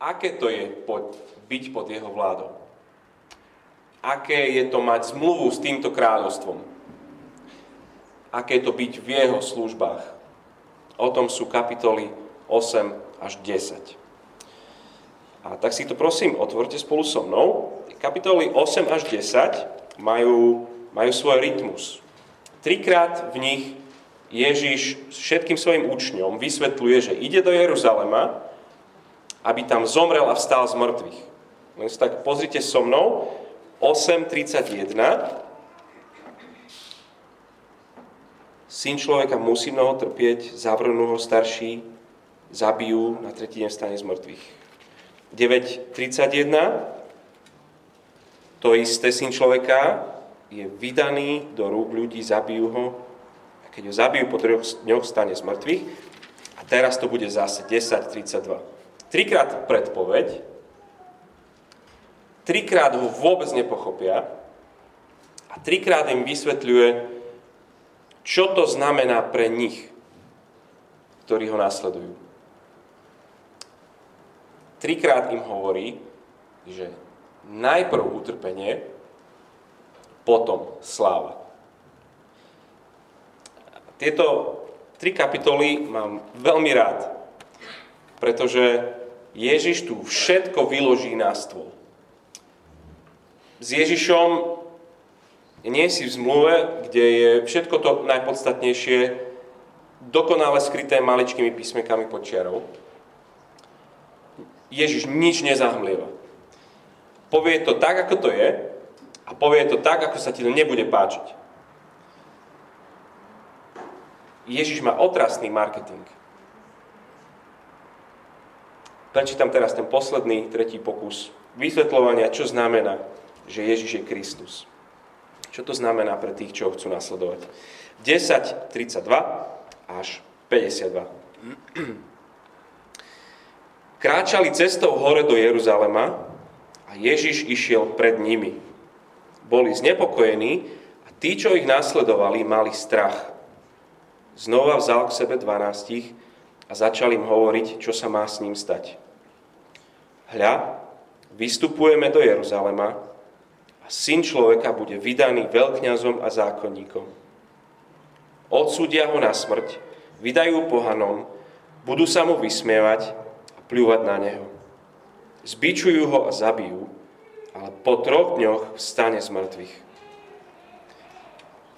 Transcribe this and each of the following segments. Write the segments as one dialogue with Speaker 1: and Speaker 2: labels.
Speaker 1: aké to je pod, byť pod jeho vládou. Aké je to mať zmluvu s týmto kráľovstvom. Aké je to byť v jeho službách. O tom sú kapitoly 8 až 10. A tak si to prosím, otvorte spolu so mnou. Kapitoly 8 až 10 majú, majú svoj rytmus. Trikrát v nich Ježiš všetkým svojim učňom vysvetľuje, že ide do Jeruzalema, aby tam zomrel a vstal z mŕtvych. Len tak pozrite so mnou, 8.31. Syn človeka musí mnoho trpieť, zavrnú ho starší, zabijú, na tretí deň stane z mŕtvych. 9.31. To isté syn človeka je vydaný do rúk ľudí, zabijú ho a keď ho zabijú, po troch dňoch stane z mŕtvych. A teraz to bude zase 10.32. Trikrát predpoveď, trikrát ho vôbec nepochopia a trikrát im vysvetľuje, čo to znamená pre nich, ktorí ho následujú. Trikrát im hovorí, že najprv utrpenie, potom sláva. Tieto tri kapitoly mám veľmi rád, pretože Ježiš tu všetko vyloží na stôl s Ježišom nie si v zmluve, kde je všetko to najpodstatnejšie dokonale skryté maličkými písmenkami pod čiarou. Ježiš nič nezahmlieva. Povie to tak, ako to je a povie to tak, ako sa ti to nebude páčiť. Ježiš má otrasný marketing. Prečítam teraz ten posledný, tretí pokus vysvetľovania, čo znamená že Ježiš je Kristus. Čo to znamená pre tých, čo ho chcú nasledovať? 10.32 až 52. Kráčali cestou hore do Jeruzalema a Ježiš išiel pred nimi. Boli znepokojení a tí, čo ich nasledovali, mali strach. Znova vzal k sebe dvanástich a začal im hovoriť, čo sa má s ním stať. Hľa, vystupujeme do Jeruzalema syn človeka bude vydaný veľkňazom a zákonníkom. Odsúdia ho na smrť, vydajú pohanom, budú sa mu vysmievať a pľúvať na neho. Zbičujú ho a zabijú, ale po troch dňoch vstane z mŕtvych.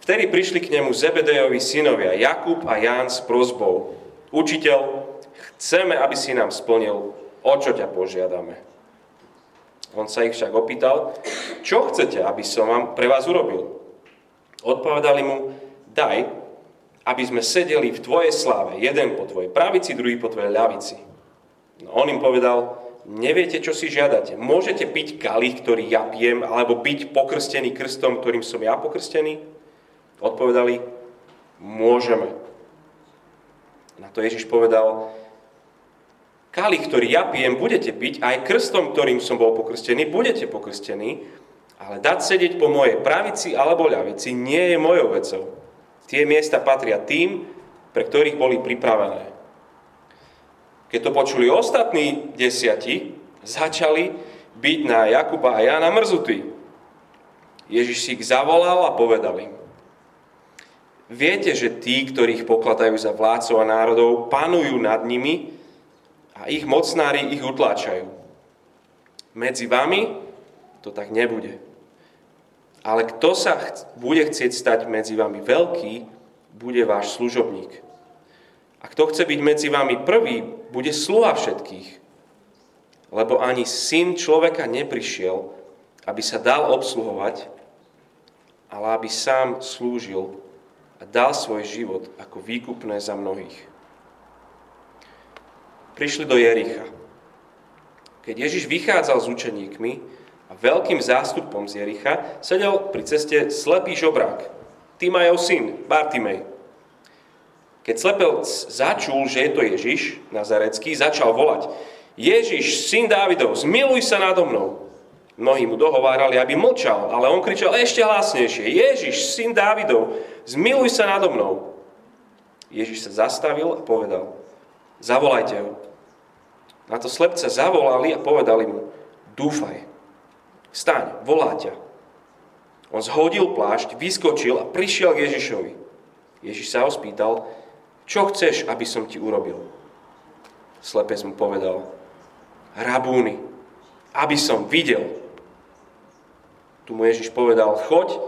Speaker 1: Vtedy prišli k nemu Zebedejovi synovia Jakub a Ján s prozbou. Učiteľ, chceme, aby si nám splnil, o čo ťa požiadame. On sa ich však opýtal, čo chcete, aby som vám pre vás urobil? Odpovedali mu, daj, aby sme sedeli v tvojej sláve, jeden po tvojej pravici, druhý po tvojej ľavici. No on im povedal, neviete, čo si žiadate. Môžete piť kalich, ktorý ja pijem, alebo byť pokrstený krstom, ktorým som ja pokrstený? Odpovedali, môžeme. Na to Ježiš povedal, Kalich, ktorý ja pijem, budete piť, aj krstom, ktorým som bol pokrstený, budete pokrstení, ale dať sedieť po mojej pravici alebo ľavici nie je mojou vecou. Tie miesta patria tým, pre ktorých boli pripravené. Keď to počuli ostatní desiati, začali byť na Jakuba a Jana mrzutí. Ježiš si ich zavolal a povedal im, Viete, že tí, ktorých pokladajú za vládcov a národov, panujú nad nimi a ich mocnári ich utláčajú. Medzi vami to tak nebude. Ale kto sa ch- bude chcieť stať medzi vami veľký, bude váš služobník. A kto chce byť medzi vami prvý, bude sluha všetkých. Lebo ani syn človeka neprišiel, aby sa dal obsluhovať, ale aby sám slúžil a dal svoj život ako výkupné za mnohých prišli do Jericha. Keď Ježiš vychádzal s učeníkmi a veľkým zástupom z Jericha, sedel pri ceste slepý žobrák, Timajov syn, Bartimej. Keď slepec začul, že je to Ježiš, Nazarecký, začal volať, Ježiš, syn Dávidov, zmiluj sa nado mnou. Mnohí mu dohovárali, aby mlčal, ale on kričal ešte hlasnejšie, Ježiš, syn Dávidov, zmiluj sa nado mnou. Ježiš sa zastavil a povedal, zavolajte ho. Na to slepca zavolali a povedali mu, dúfaj, staň, volá ťa. On zhodil plášť, vyskočil a prišiel k Ježišovi. Ježiš sa ho spýtal, čo chceš, aby som ti urobil? Slepec mu povedal, rabúny, aby som videl. Tu mu Ježiš povedal, choď,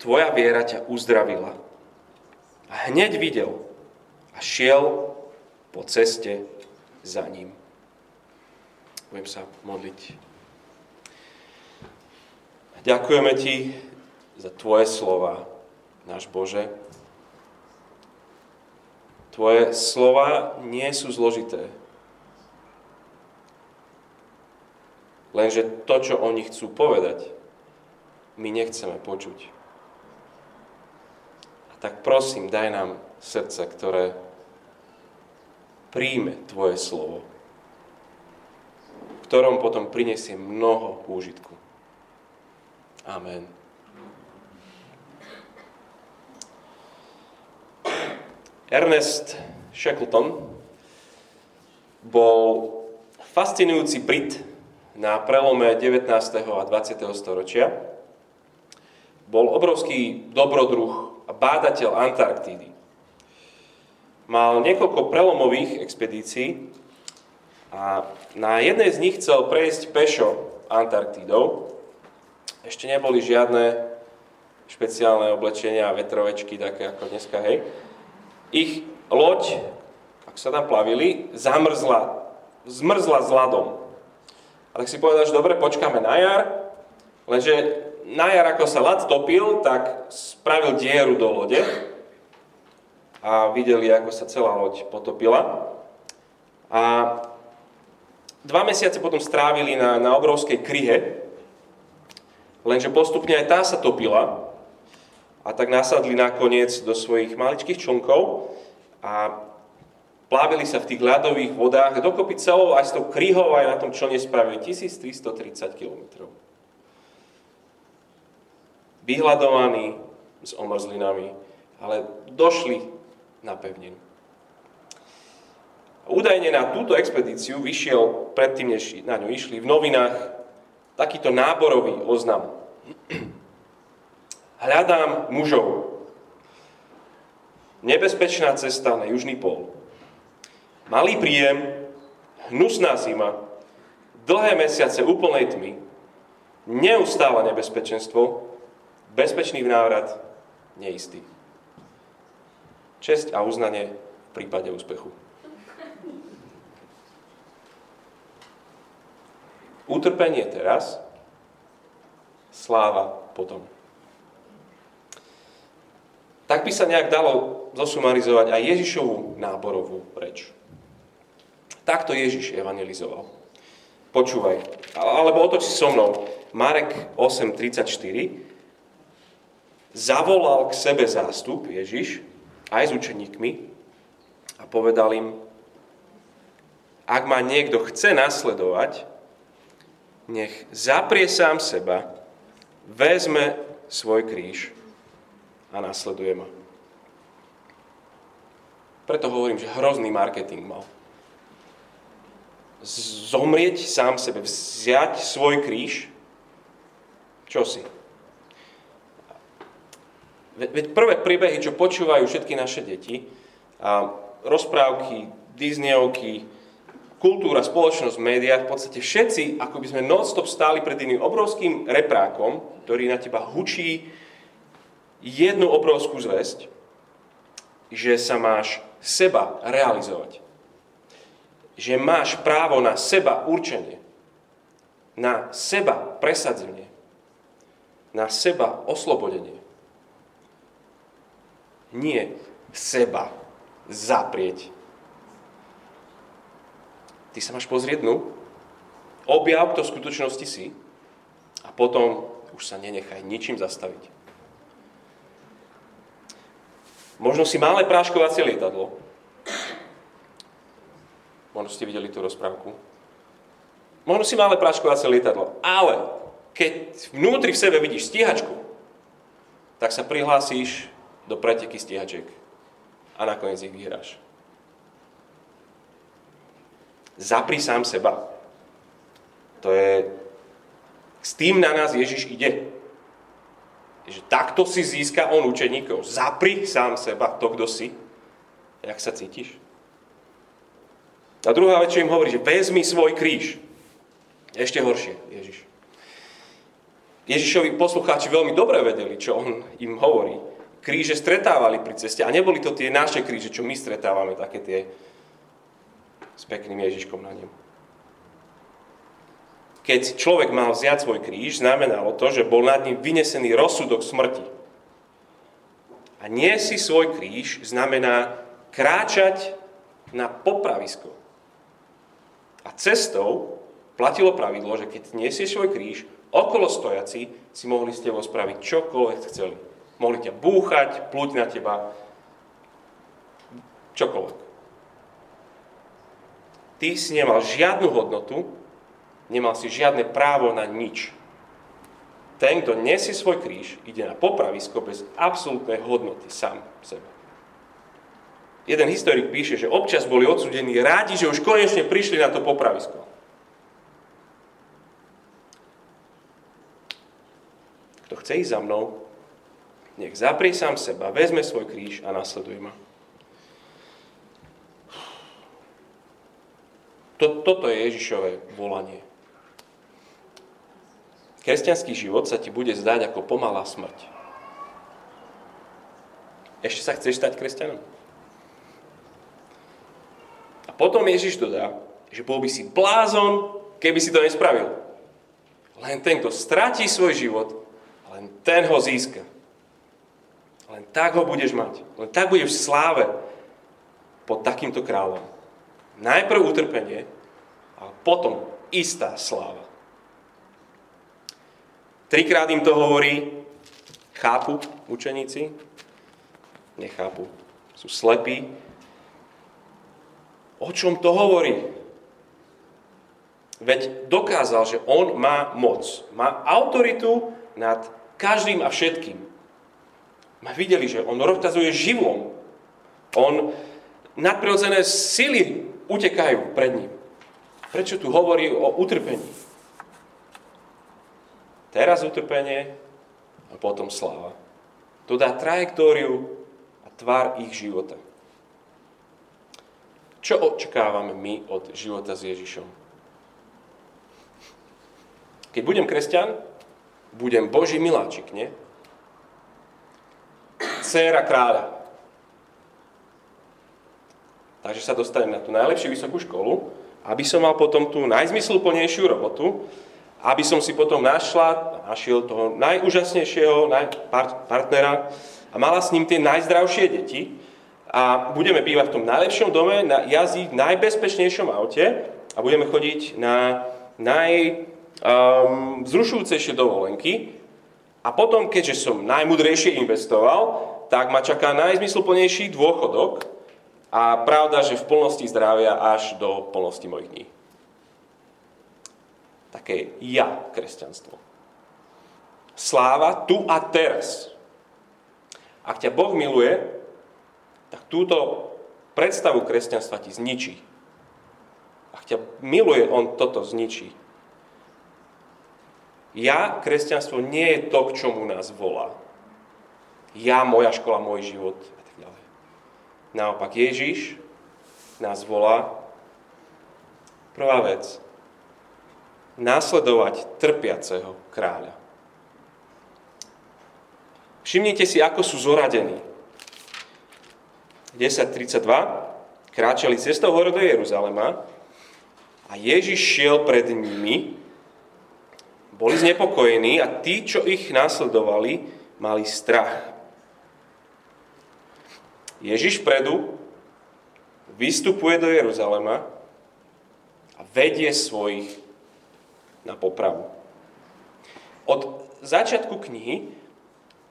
Speaker 1: tvoja viera ťa uzdravila. A hneď videl a šiel po ceste za ním. Budem sa modliť. Ďakujeme Ti za Tvoje slova, náš Bože. Tvoje slova nie sú zložité. Lenže to, čo oni chcú povedať, my nechceme počuť. A tak prosím, daj nám srdce, ktoré príjme Tvoje slovo, v ktorom potom prinesie mnoho úžitku. Amen. Ernest Shackleton bol fascinujúci Brit na prelome 19. a 20. storočia. Bol obrovský dobrodruh a bádateľ Antarktídy. Mal niekoľko prelomových expedícií a na jednej z nich chcel prejsť pešo Antarktídou ešte neboli žiadne špeciálne oblečenia a vetrovečky, také ako dneska, hej. Ich loď, ak sa tam plavili, zamrzla, zmrzla s ľadom. A tak si povedal, že dobre, počkáme na jar, lenže na jar, ako sa ľad topil, tak spravil dieru do lode a videli, ako sa celá loď potopila. A dva mesiace potom strávili na, na obrovskej kryhe, Lenže postupne aj tá sa topila a tak nasadli nakoniec do svojich maličkých člnkov a plávili sa v tých ľadových vodách. Dokopy celou aj s tou kryhou aj na tom člne spravili 1330 km. Vyhľadovaní s omrzlinami, ale došli na pevninu. Údajne na túto expedíciu vyšiel, predtým než na ňu išli, v novinách takýto náborový oznam. Hľadám mužov. Nebezpečná cesta na južný pól. Malý príjem, hnusná zima, dlhé mesiace úplnej tmy, neustále nebezpečenstvo, bezpečný návrat, neistý. Česť a uznanie v prípade úspechu. Utrpenie teraz, sláva potom. Tak by sa nejak dalo zosumarizovať aj Ježišovú náborovú reč. Takto Ježiš evangelizoval. Počúvaj, alebo otoč si so mnou. Marek 8.34 zavolal k sebe zástup Ježiš aj s učeníkmi a povedal im, ak ma niekto chce nasledovať, nech zaprie sám seba, vezme svoj kríž a nasleduje ma. Preto hovorím, že hrozný marketing mal. Zomrieť sám sebe, vziať svoj kríž, čo si? Veď prvé príbehy, čo počúvajú všetky naše deti, a rozprávky, Disneyovky, kultúra, spoločnosť, médiá, v podstate všetci, ako by sme non-stop stáli pred iným obrovským reprákom, ktorý na teba hučí jednu obrovskú zväzť, že sa máš seba realizovať. Že máš právo na seba určenie, na seba presadzenie, na seba oslobodenie. Nie seba zaprieť Ty sa máš pozrieť dnu, objav, kto v skutočnosti si a potom už sa nenechaj ničím zastaviť. Možno si malé práškovacie lietadlo. Možno ste videli tú rozprávku. Možno si malé práškovacie lietadlo. Ale keď vnútri v sebe vidíš stíhačku, tak sa prihlásíš do preteky stíhačiek a nakoniec ich vyhráš. Zapri sám seba. To je... S tým na nás Ježiš ide. Že takto si získa on učeníkov. Zapri sám seba, to kto si. Jak sa cítiš? A druhá vec, čo im hovorí, že vezmi svoj kríž. Ešte horšie, Ježiš. Ježišovi poslucháči veľmi dobre vedeli, čo on im hovorí. Kríže stretávali pri ceste a neboli to tie naše kríže, čo my stretávame, také tie s pekným Ježiškom na ňom. Keď človek mal vziať svoj kríž, znamenalo to, že bol nad ním vynesený rozsudok smrti. A nie si svoj kríž znamená kráčať na popravisko. A cestou platilo pravidlo, že keď nesieš svoj kríž, okolo stojaci si mohli s tebou spraviť čokoľvek chceli. Mohli ťa búchať, plúť na teba, čokoľvek. Ty si nemal žiadnu hodnotu, nemal si žiadne právo na nič. Ten, kto nesie svoj kríž, ide na popravisko bez absolútnej hodnoty sám sebe. Jeden historik píše, že občas boli odsudení rádi, že už konečne prišli na to popravisko. Kto chce ísť za mnou, nech zaprie sám seba, vezme svoj kríž a nasleduje ma. Toto je Ježišové volanie. Kresťanský život sa ti bude zdať ako pomalá smrť. Ešte sa chceš stať kresťanom? A potom Ježiš dodá, že bol by si blázon, keby si to nespravil. Len ten, kto stratí svoj život, len ten ho získa. Len tak ho budeš mať. Len tak budeš v sláve pod takýmto kráľom. Najprv utrpenie, a potom istá sláva. Trikrát im to hovorí, chápu učeníci, nechápu, sú slepí. O čom to hovorí? Veď dokázal, že on má moc, má autoritu nad každým a všetkým. My videli, že on rozkazuje živom. On nadprirodzené sily utekajú pred ním. Prečo tu hovorí o utrpení? Teraz utrpenie a potom sláva. To dá trajektóriu a tvár ich života. Čo očakávame my od života s Ježišom? Keď budem kresťan, budem Boží miláčik, nie? Céra kráľa. Takže sa dostanem na tú najlepšiu vysokú školu, aby som mal potom tú najzmysluplnejšiu robotu, aby som si potom našla, našiel toho najúžasnejšieho partnera a mala s ním tie najzdravšie deti a budeme bývať v tom najlepšom dome, na jazdiť v najbezpečnejšom aute a budeme chodiť na najvzrušujúcejšie um, dovolenky a potom, keďže som najmudrejšie investoval, tak ma čaká najzmysluplnejší dôchodok a pravda, že v plnosti zdravia až do plnosti mojich dní také ja kresťanstvo. Sláva tu a teraz. Ak ťa Boh miluje, tak túto predstavu kresťanstva ti zničí. Ak ťa miluje, on toto zničí. Ja, kresťanstvo, nie je to, k čomu nás volá. Ja, moja škola, môj život a tak ďalej. Naopak, Ježiš nás volá. Prvá vec, následovať trpiaceho kráľa. Všimnite si, ako sú zoradení. 10.32 kráčali cestou hore do Jeruzalema a Ježiš šiel pred nimi, boli znepokojení a tí, čo ich následovali, mali strach. Ježiš predu vystupuje do Jeruzalema a vedie svojich na popravu. Od začiatku knihy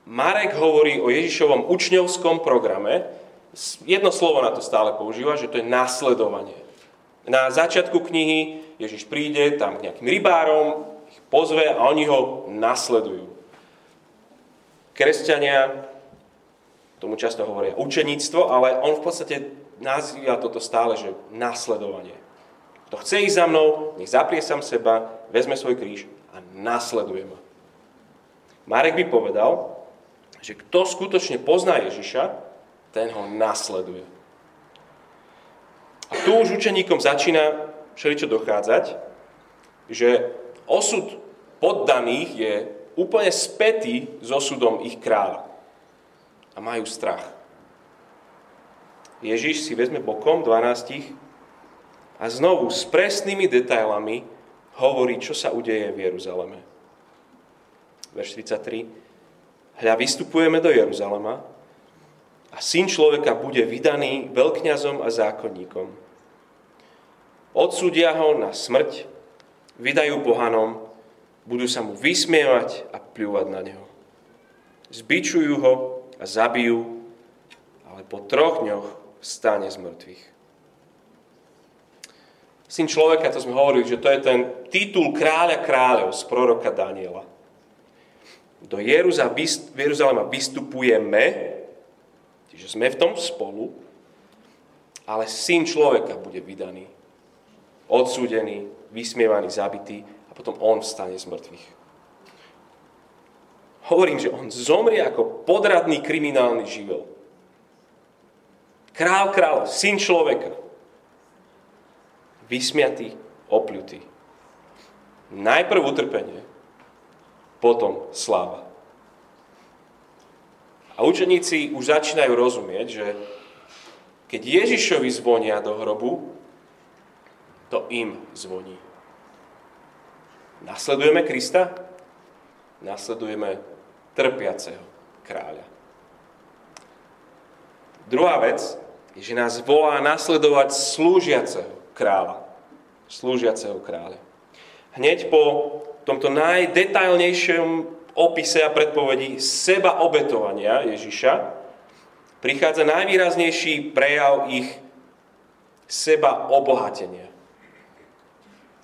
Speaker 1: Marek hovorí o Ježišovom učňovskom programe. Jedno slovo na to stále používa, že to je následovanie. Na začiatku knihy Ježiš príde tam k nejakým rybárom, ich pozve a oni ho nasledujú. Kresťania tomu často hovoria učeníctvo, ale on v podstate nazýva toto stále, že nasledovanie. Kto chce ísť za mnou, nech zaprie sám seba, vezme svoj kríž a nasleduje ma. Marek by povedal, že kto skutočne pozná Ježiša, ten ho nasleduje. A tu už učeníkom začína všeličo dochádzať, že osud poddaných je úplne spätý s osudom ich kráľa. A majú strach. Ježiš si vezme bokom 12 a znovu s presnými detailami hovorí, čo sa udeje v Jeruzaleme. Verš 33. Hľa, vystupujeme do Jeruzalema a syn človeka bude vydaný veľkňazom a zákonníkom. Odsúdia ho na smrť, vydajú pohanom, budú sa mu vysmievať a pľúvať na neho. Zbičujú ho a zabijú, ale po troch dňoch stane z mŕtvych. Syn človeka, to sme hovorili, že to je ten titul kráľa kráľov z proroka Daniela. Do Jeruzalema vystupujeme, čiže sme v tom spolu, ale syn človeka bude vydaný, odsúdený, vysmievaný, zabitý a potom on vstane z mŕtvych. Hovorím, že on zomrie ako podradný kriminálny živel. Král kráľ, syn človeka vysmiatý, opľutý. Najprv utrpenie, potom sláva. A učeníci už začínajú rozumieť, že keď Ježišovi zvonia do hrobu, to im zvoní. Nasledujeme Krista? Nasledujeme trpiaceho kráľa. Druhá vec je, že nás volá nasledovať slúžiaceho kráľa, slúžiaceho kráľa. Hneď po tomto najdetailnejšom opise a predpovedi seba obetovania Ježiša prichádza najvýraznejší prejav ich seba obohatenia.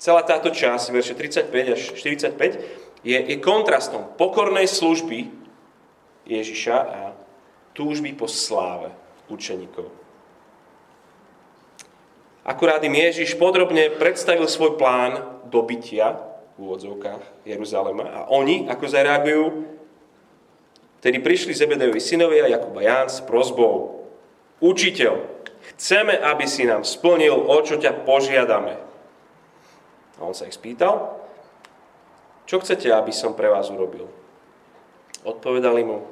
Speaker 1: Celá táto časť, verše 35 až 45, je, je kontrastom pokornej služby Ježiša a túžby po sláve učeníkov. Akurát im Ježiš podrobne predstavil svoj plán dobytia v úvodzovkách Jeruzalema a oni, ako zareagujú, tedy prišli Zebedejovi synovia Jakuba Ján s prozbou. Učiteľ, chceme, aby si nám splnil, o čo ťa požiadame. A on sa ich spýtal, čo chcete, aby som pre vás urobil? Odpovedali mu,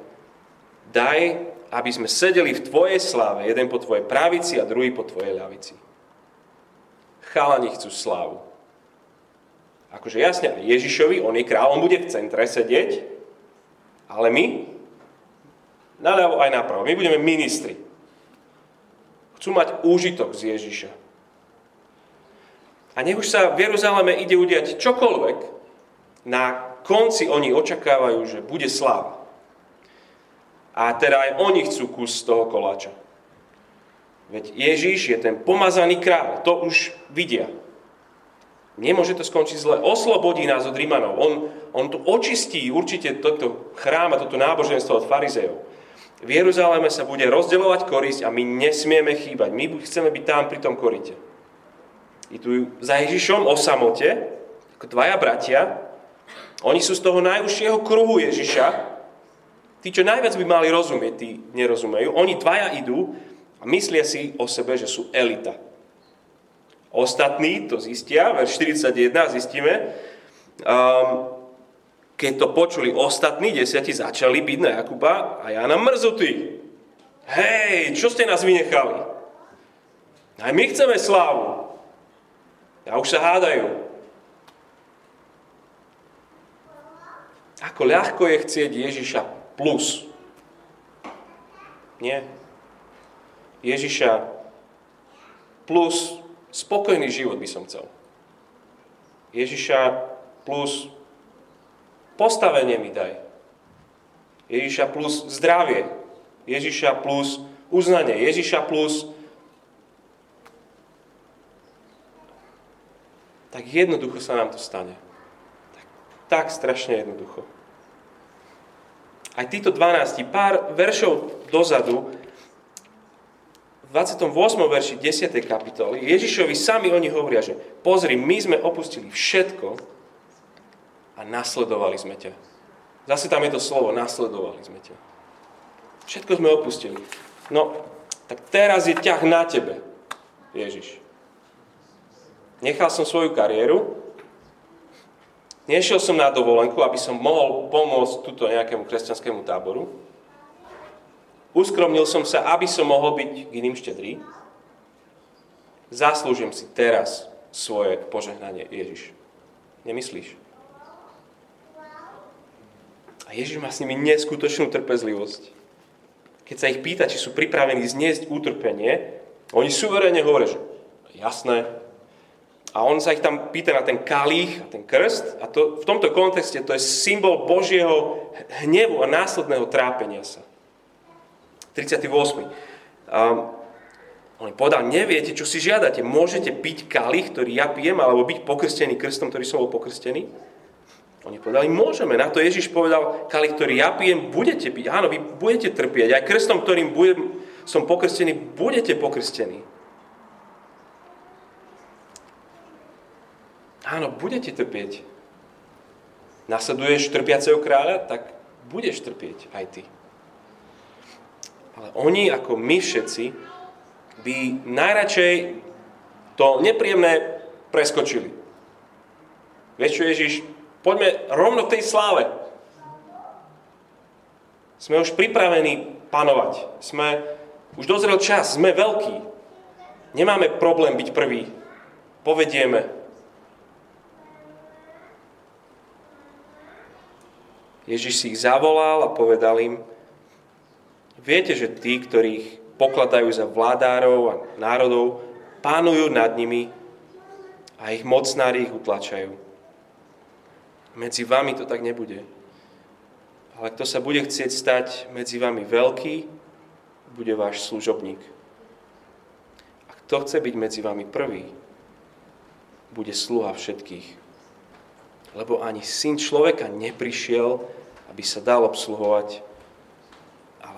Speaker 1: daj, aby sme sedeli v tvojej sláve, jeden po tvojej pravici a druhý po tvojej ľavici chalani chcú slávu. Akože jasne, Ježišovi, on je král, on bude v centre sedieť, ale my, naľavo aj napravo, my budeme ministri. Chcú mať úžitok z Ježiša. A nech už sa v Jeruzaleme ide udiať čokoľvek, na konci oni očakávajú, že bude sláva. A teda aj oni chcú kus z toho koláča. Veď Ježíš je ten pomazaný kráľ, to už vidia. Nemôže to skončiť zle. Oslobodí nás od Rímanov. On, on tu očistí určite toto chrám a toto náboženstvo od farizejov. V Jeruzaleme sa bude rozdeľovať korisť a my nesmieme chýbať. My chceme byť tam pri tom korite. I tu za Ježišom o samote, ako dvaja bratia, oni sú z toho najúžšieho kruhu Ježiša. Tí, čo najviac by mali rozumieť, tí nerozumejú. Oni dvaja idú a myslia si o sebe, že sú elita. Ostatní to zistia, verš 41 zistíme, um, keď to počuli ostatní desiati, začali byť na Jakuba a Jana mrzutí. Hej, čo ste nás vynechali? Aj my chceme slávu. A už sa hádajú. Ako ľahko je chcieť Ježiša plus. Nie. Ježiša plus spokojný život by som chcel. Ježiša plus postavenie mi daj. Ježiša plus zdravie. Ježiša plus uznanie. Ježiša plus tak jednoducho sa nám to stane. Tak, strašne jednoducho. Aj títo 12, pár veršov dozadu, v 28. verši 10. kapitoly Ježišovi sami oni hovoria, že pozri, my sme opustili všetko a nasledovali sme ťa. Zase tam je to slovo, nasledovali sme ťa. Všetko sme opustili. No, tak teraz je ťah na tebe, Ježiš. Nechal som svoju kariéru, nešiel som na dovolenku, aby som mohol pomôcť túto nejakému kresťanskému táboru. Uskromnil som sa, aby som mohol byť k iným štedrý. Zaslúžim si teraz svoje požehnanie, Ježiš. Nemyslíš? A Ježiš má s nimi neskutočnú trpezlivosť. Keď sa ich pýta, či sú pripravení zniesť utrpenie, oni suverene hovoria, že jasné. A on sa ich tam pýta na ten kalích a ten krst. A to, v tomto kontexte to je symbol Božieho hnevu a následného trápenia sa. 38. Um, on povedal, neviete, čo si žiadate. Môžete piť kalich, ktorý ja pijem, alebo byť pokrstený krstom, ktorý som bol pokrstený? Oni povedali, môžeme. Na to Ježiš povedal, kalich, ktorý ja pijem, budete piť. Áno, vy budete trpieť. Aj krstom, ktorým budem, som pokrstený, budete pokrstení. Áno, budete trpieť. Nasleduješ trpiaceho kráľa, tak budeš trpieť aj ty. Ale oni, ako my všetci, by najradšej to nepríjemné preskočili. Vieš čo, Ježiš, poďme rovno k tej sláve. Sme už pripravení panovať. Sme, už dozrel čas, sme veľkí. Nemáme problém byť prvý. Povedieme. Ježiš si ich zavolal a povedal im, Viete, že tí, ktorých pokladajú za vládárov a národov, pánujú nad nimi a ich mocnári ich utlačajú. Medzi vami to tak nebude. Ale kto sa bude chcieť stať medzi vami veľký, bude váš služobník. A kto chce byť medzi vami prvý, bude sluha všetkých. Lebo ani syn človeka neprišiel, aby sa dal obsluhovať,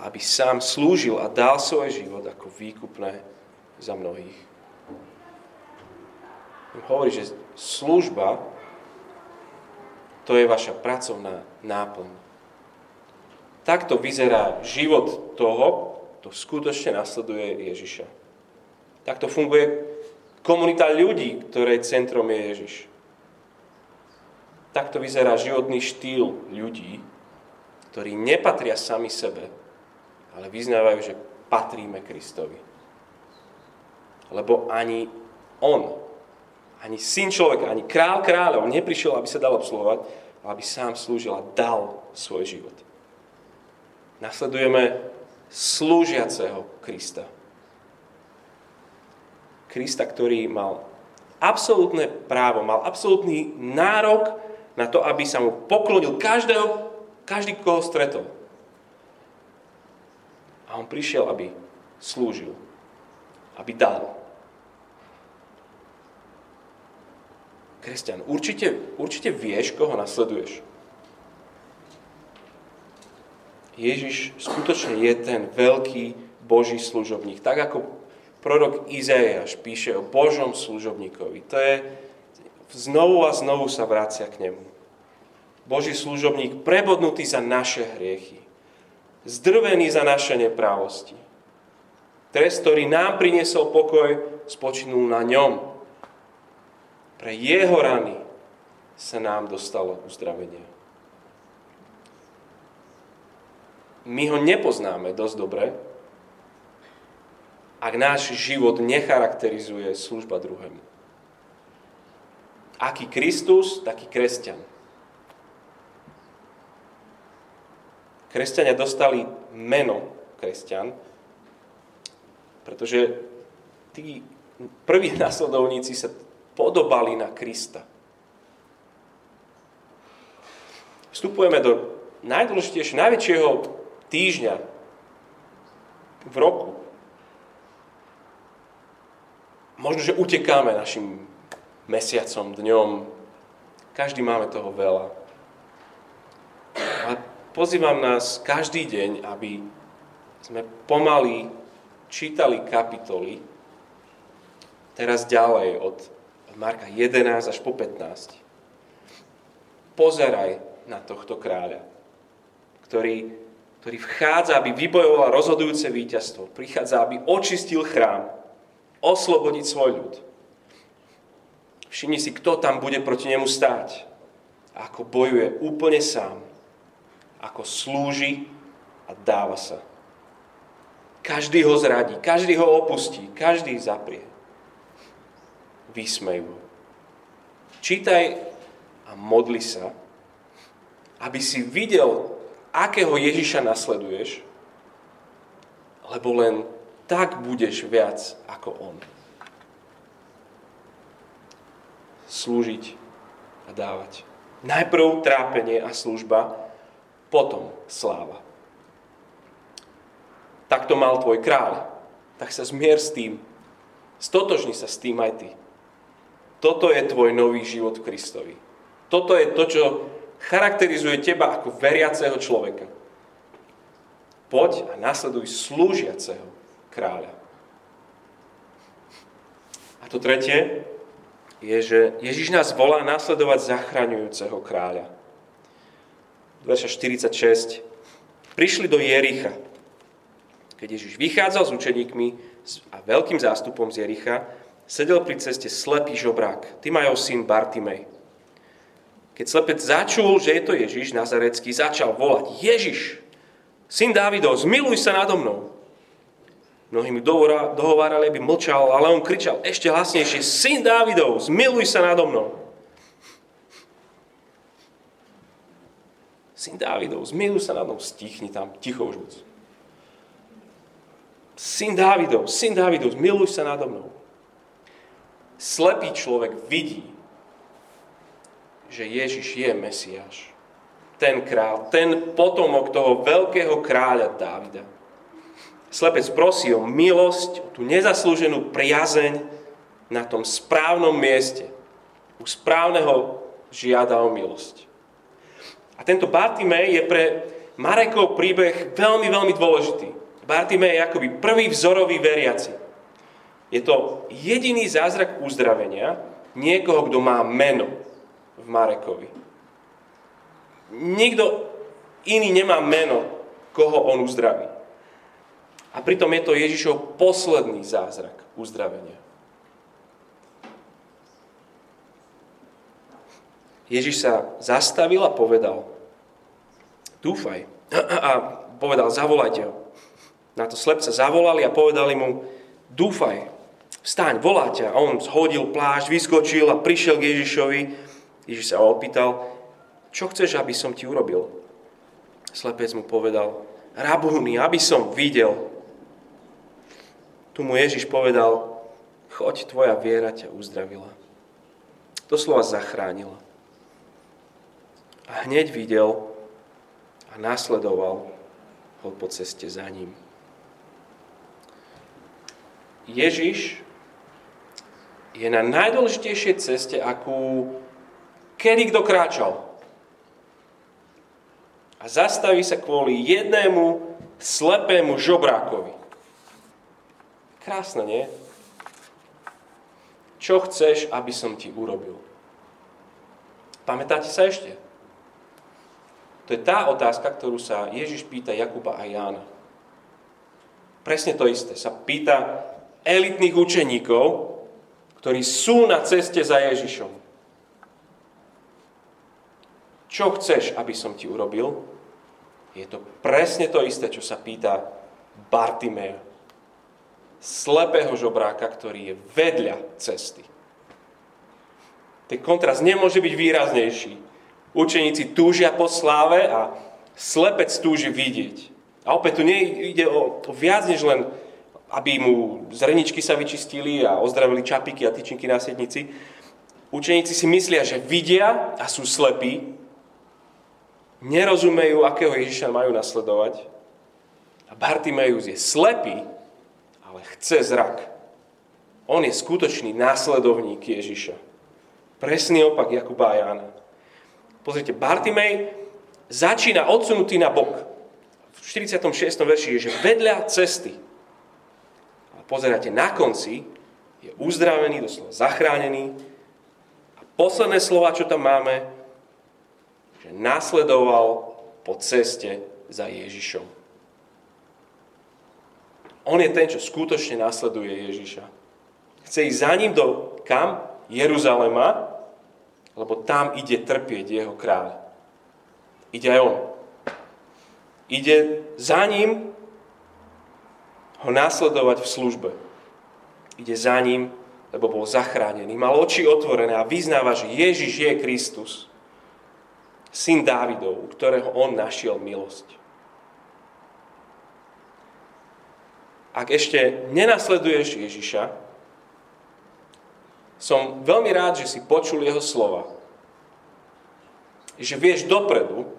Speaker 1: aby sám slúžil a dal svoj život ako výkupné za mnohých. Hovorí, že služba to je vaša pracovná náplň. Takto vyzerá život toho, kto skutočne nasleduje Ježiša. Takto funguje komunita ľudí, ktorej centrom je Ježiš. Takto vyzerá životný štýl ľudí, ktorí nepatria sami sebe, ale vyznávajú, že patríme Kristovi. Lebo ani on, ani syn človeka, ani král kráľov neprišiel, aby sa dal obsluhovať, ale aby sám slúžil a dal svoj život. Nasledujeme slúžiaceho Krista. Krista, ktorý mal absolútne právo, mal absolútny nárok na to, aby sa mu poklonil každého, každý, koho stretol. A on prišiel, aby slúžil, aby dal. Kresťan, určite, určite vieš, koho nasleduješ. Ježiš skutočne je ten veľký Boží služobník. Tak ako prorok Izaiáš píše o Božom služobníkovi. To je, znovu a znovu sa vracia k nemu. Boží služobník prebodnutý za naše hriechy zdrvený za naše neprávosti. Trest, ktorý nám priniesol pokoj, spočinul na ňom. Pre jeho rany sa nám dostalo uzdravenie. My ho nepoznáme dosť dobre, ak náš život necharakterizuje služba druhému. Aký Kristus, taký kresťan. Kresťania dostali meno kresťan, pretože tí prví následovníci sa podobali na Krista. Vstupujeme do najdôležitejšieho, najväčšieho týždňa v roku. Možno, že utekáme našim mesiacom, dňom. Každý máme toho veľa. Pozývam nás každý deň, aby sme pomaly čítali kapitoly, teraz ďalej od Marka 11 až po 15, pozeraj na tohto kráľa, ktorý, ktorý vchádza, aby vybojoval rozhodujúce víťazstvo. Prichádza, aby očistil chrám, oslobodiť svoj ľud. Všimni si, kto tam bude proti nemu stáť. Ako bojuje úplne sám. Ako slúži a dáva sa. Každý ho zradí, každý ho opustí, každý zaprie. Vysmejú ho. Čítaj a modli sa, aby si videl, akého Ježiša nasleduješ, lebo len tak budeš viac ako On. Slúžiť a dávať. Najprv trápenie a služba, potom sláva. Tak to mal tvoj kráľ. Tak sa zmier s tým. Stotožni sa s tým aj ty. Toto je tvoj nový život v Kristovi. Toto je to, čo charakterizuje teba ako veriaceho človeka. Poď a nasleduj slúžiaceho kráľa. A to tretie je, že Ježiš nás volá nasledovať zachraňujúceho kráľa. Verša 46. Prišli do Jericha. Keď Ježiš vychádzal s učeníkmi a veľkým zástupom z Jericha, sedel pri ceste slepý žobrák, Timajov syn Bartimej. Keď slepec začul, že je to Ježiš Nazarecký, začal volať Ježiš, syn Dávidov, zmiluj sa nado mnou. Mnohí mi dohovárali, aby mlčal, ale on kričal ešte hlasnejšie, syn Dávidov, zmiluj sa nado mnou. Syn Dávidov, zmiluj sa nado mnou, stichni tam, ticho už buď. Syn Dávidov, syn Dávidov, miluj sa nado mnou. Slepý človek vidí, že Ježiš je Mesiáš. Ten král, ten potomok toho veľkého kráľa Dávida. Slepec prosí o milosť, o tú nezaslúženú priazeň na tom správnom mieste. U správneho žiada o milosť. A tento Bartimej je pre Marekov príbeh veľmi, veľmi dôležitý. Bartime je akoby prvý vzorový veriaci. Je to jediný zázrak uzdravenia niekoho, kto má meno v Marekovi. Nikto iný nemá meno, koho on uzdraví. A pritom je to Ježišov posledný zázrak uzdravenia. Ježiš sa zastavil a povedal, dúfaj. A povedal, zavolajte ho. Na to slepca zavolali a povedali mu, dúfaj, vstaň, volá. A on zhodil plášť, vyskočil a prišiel k Ježišovi. Ježiš sa ho opýtal, čo chceš, aby som ti urobil? Slepec mu povedal, rabúny, aby som videl. Tu mu Ježiš povedal, choď, tvoja viera ťa uzdravila. To slova zachránila. A hneď videl a následoval ho po ceste za ním. Ježiš je na najdôležitejšej ceste, akú kedy kto kráčal. A zastaví sa kvôli jednému slepému žobrákovi. Krásne, nie? Čo chceš, aby som ti urobil? Pamätáte sa ešte? To je tá otázka, ktorú sa Ježiš pýta Jakuba a Jána. Presne to isté. Sa pýta elitných učeníkov, ktorí sú na ceste za Ježišom. Čo chceš, aby som ti urobil? Je to presne to isté, čo sa pýta Bartimea. Slepého žobráka, ktorý je vedľa cesty. Ten kontrast nemôže byť výraznejší. Učeníci túžia po sláve a slepec túži vidieť. A opäť tu nie ide o, o viac než len aby mu zreničky sa vyčistili a ozdravili čapiky a tyčinky na sednici. Učeníci si myslia, že vidia a sú slepí, nerozumejú, akého Ježiša majú nasledovať. A Bartimeus je slepý, ale chce zrak. On je skutočný následovník Ježiša. Presný opak Jakuba a Jána. Pozrite, Bartimej začína odsunutý na bok. V 46. verši je, že vedľa cesty pozeráte, na konci je uzdravený, doslova zachránený. A posledné slova, čo tam máme, že následoval po ceste za Ježišom. On je ten, čo skutočne následuje Ježiša. Chce ísť za ním do kam? Jeruzalema, lebo tam ide trpieť jeho kráľ. Ide aj on. Ide za ním ho následovať v službe. Ide za ním, lebo bol zachránený. Mal oči otvorené a vyznáva, že Ježiš je Kristus, syn Dávidov, u ktorého on našiel milosť. Ak ešte nenasleduješ Ježiša, som veľmi rád, že si počul jeho slova. Že vieš dopredu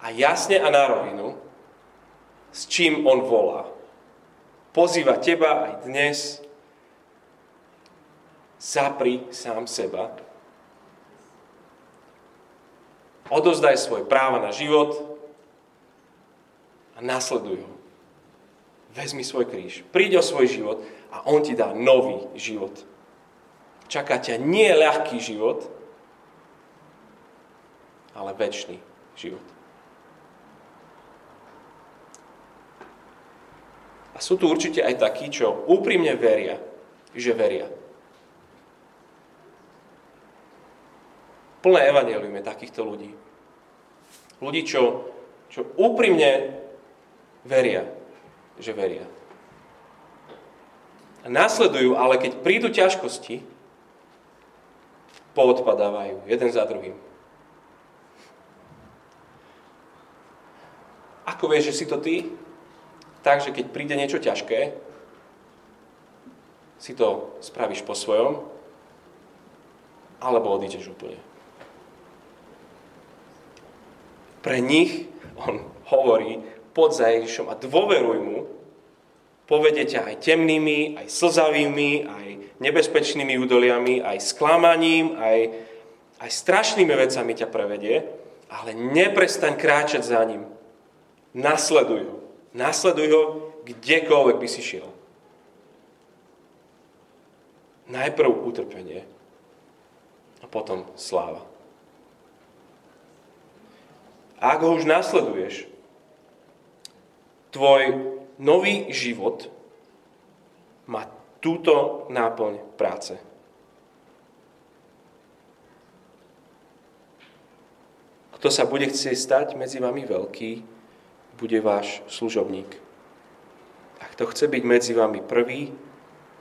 Speaker 1: a jasne a na rovinu, s čím on volá. Pozýva teba aj dnes. Zapri sám seba. Odozdaj svoje práva na život a nasleduj ho. Vezmi svoj kríž. Príď o svoj život a on ti dá nový život. Čaká ťa nie ľahký život, ale väčší život. A sú tu určite aj takí, čo úprimne veria, že veria. Plné evanelium je takýchto ľudí. Ľudí, čo, čo úprimne veria, že veria. A následujú, ale keď prídu ťažkosti, poodpadávajú jeden za druhým. Ako vieš, že si to ty? Takže keď príde niečo ťažké, si to spravíš po svojom, alebo odídeš úplne. Pre nich on hovorí, pod za a dôveruj mu, povedie ťa aj temnými, aj slzavými, aj nebezpečnými údoliami, aj sklamaním, aj, aj strašnými vecami ťa prevedie, ale neprestaň kráčať za ním. Nasleduj ho. Nasleduj ho, kdekoľvek by si šiel. Najprv utrpenie a potom sláva. A ak ho už nasleduješ, tvoj nový život má túto náplň práce. Kto sa bude chcieť stať medzi vami veľký, bude váš služobník. A kto chce byť medzi vami prvý,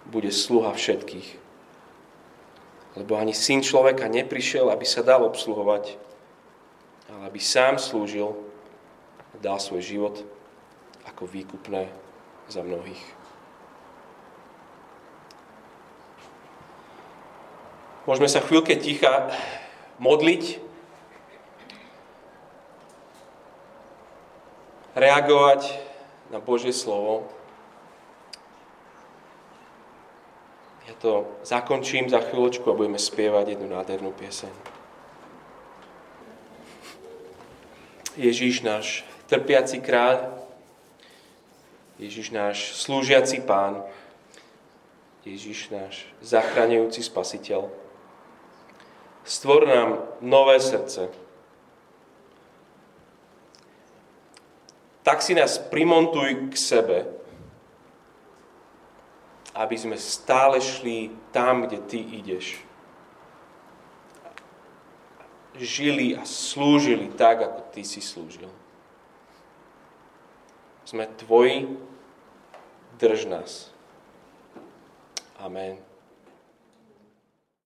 Speaker 1: bude sluha všetkých. Lebo ani syn človeka neprišiel, aby sa dal obsluhovať, ale aby sám slúžil a dal svoj život ako výkupné za mnohých. Môžeme sa chvíľke ticha modliť, reagovať na Božie slovo. Ja to zakončím za chvíľočku a budeme spievať jednu nádhernú pieseň. Ježíš náš trpiaci kráľ, Ježiš náš slúžiaci pán, Ježiš náš zachraňujúci spasiteľ. Stvor nám nové srdce. Tak si nás primontuj k sebe, aby sme stále šli tam, kde Ty ideš. Žili a slúžili tak, ako Ty si slúžil. Sme Tvoji, drž nás. Amen.